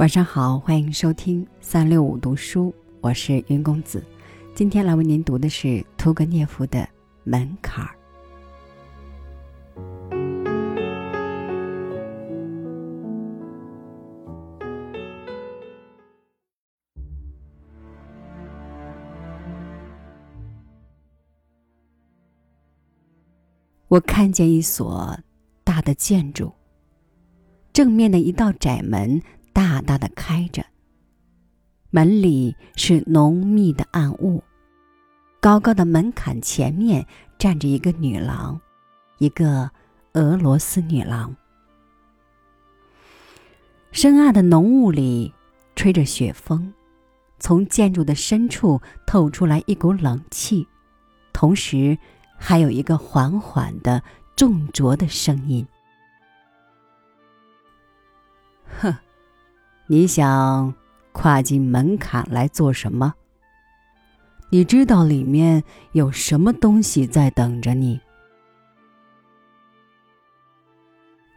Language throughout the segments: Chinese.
晚上好，欢迎收听三六五读书，我是云公子。今天来为您读的是屠格涅夫的《门槛儿》。我看见一所大的建筑，正面的一道窄门。大大的开着，门里是浓密的暗雾。高高的门槛前面站着一个女郎，一个俄罗斯女郎。深暗的浓雾里吹着雪风，从建筑的深处透出来一股冷气，同时还有一个缓缓的重浊的声音：“哼。”你想跨进门槛来做什么？你知道里面有什么东西在等着你？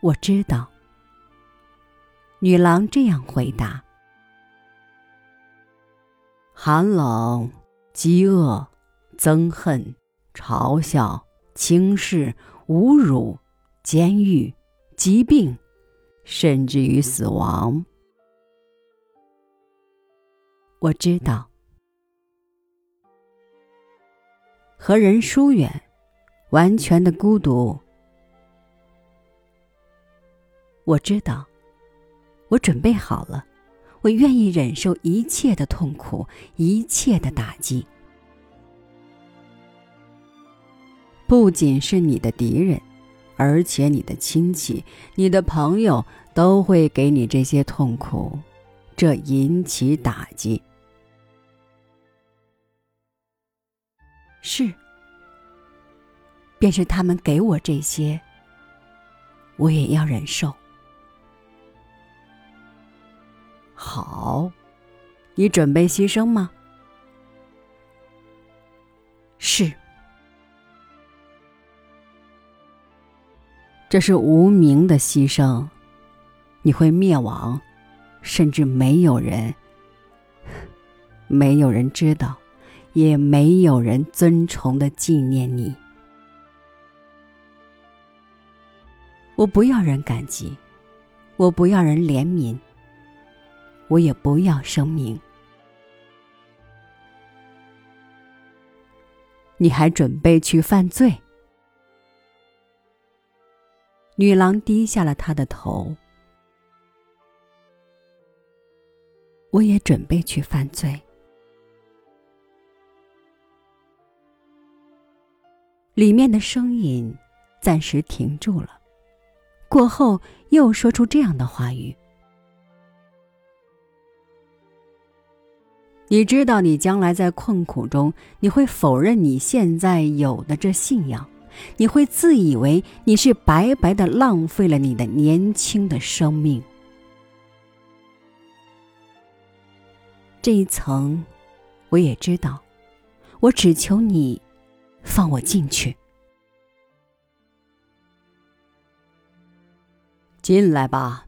我知道。女郎这样回答：寒冷、饥饿、憎恨、嘲笑、轻视、侮辱、监狱、疾病，甚至于死亡。我知道，和人疏远，完全的孤独。我知道，我准备好了，我愿意忍受一切的痛苦，一切的打击。不仅是你的敌人，而且你的亲戚、你的朋友都会给你这些痛苦，这引起打击。是，便是他们给我这些，我也要忍受。好，你准备牺牲吗？是，这是无名的牺牲，你会灭亡，甚至没有人，没有人知道。也没有人尊崇的纪念你。我不要人感激，我不要人怜悯，我也不要声明。你还准备去犯罪？女郎低下了她的头。我也准备去犯罪。里面的声音暂时停住了，过后又说出这样的话语：“你知道，你将来在困苦中，你会否认你现在有的这信仰，你会自以为你是白白的浪费了你的年轻的生命。这一层，我也知道，我只求你。”放我进去，进来吧。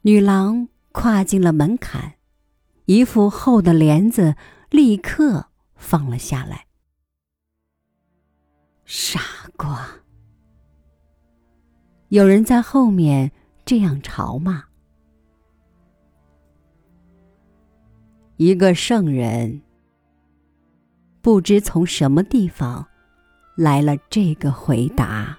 女郎跨进了门槛，一副厚的帘子立刻放了下来。傻瓜！有人在后面这样嘲骂。一个圣人。不知从什么地方来了这个回答。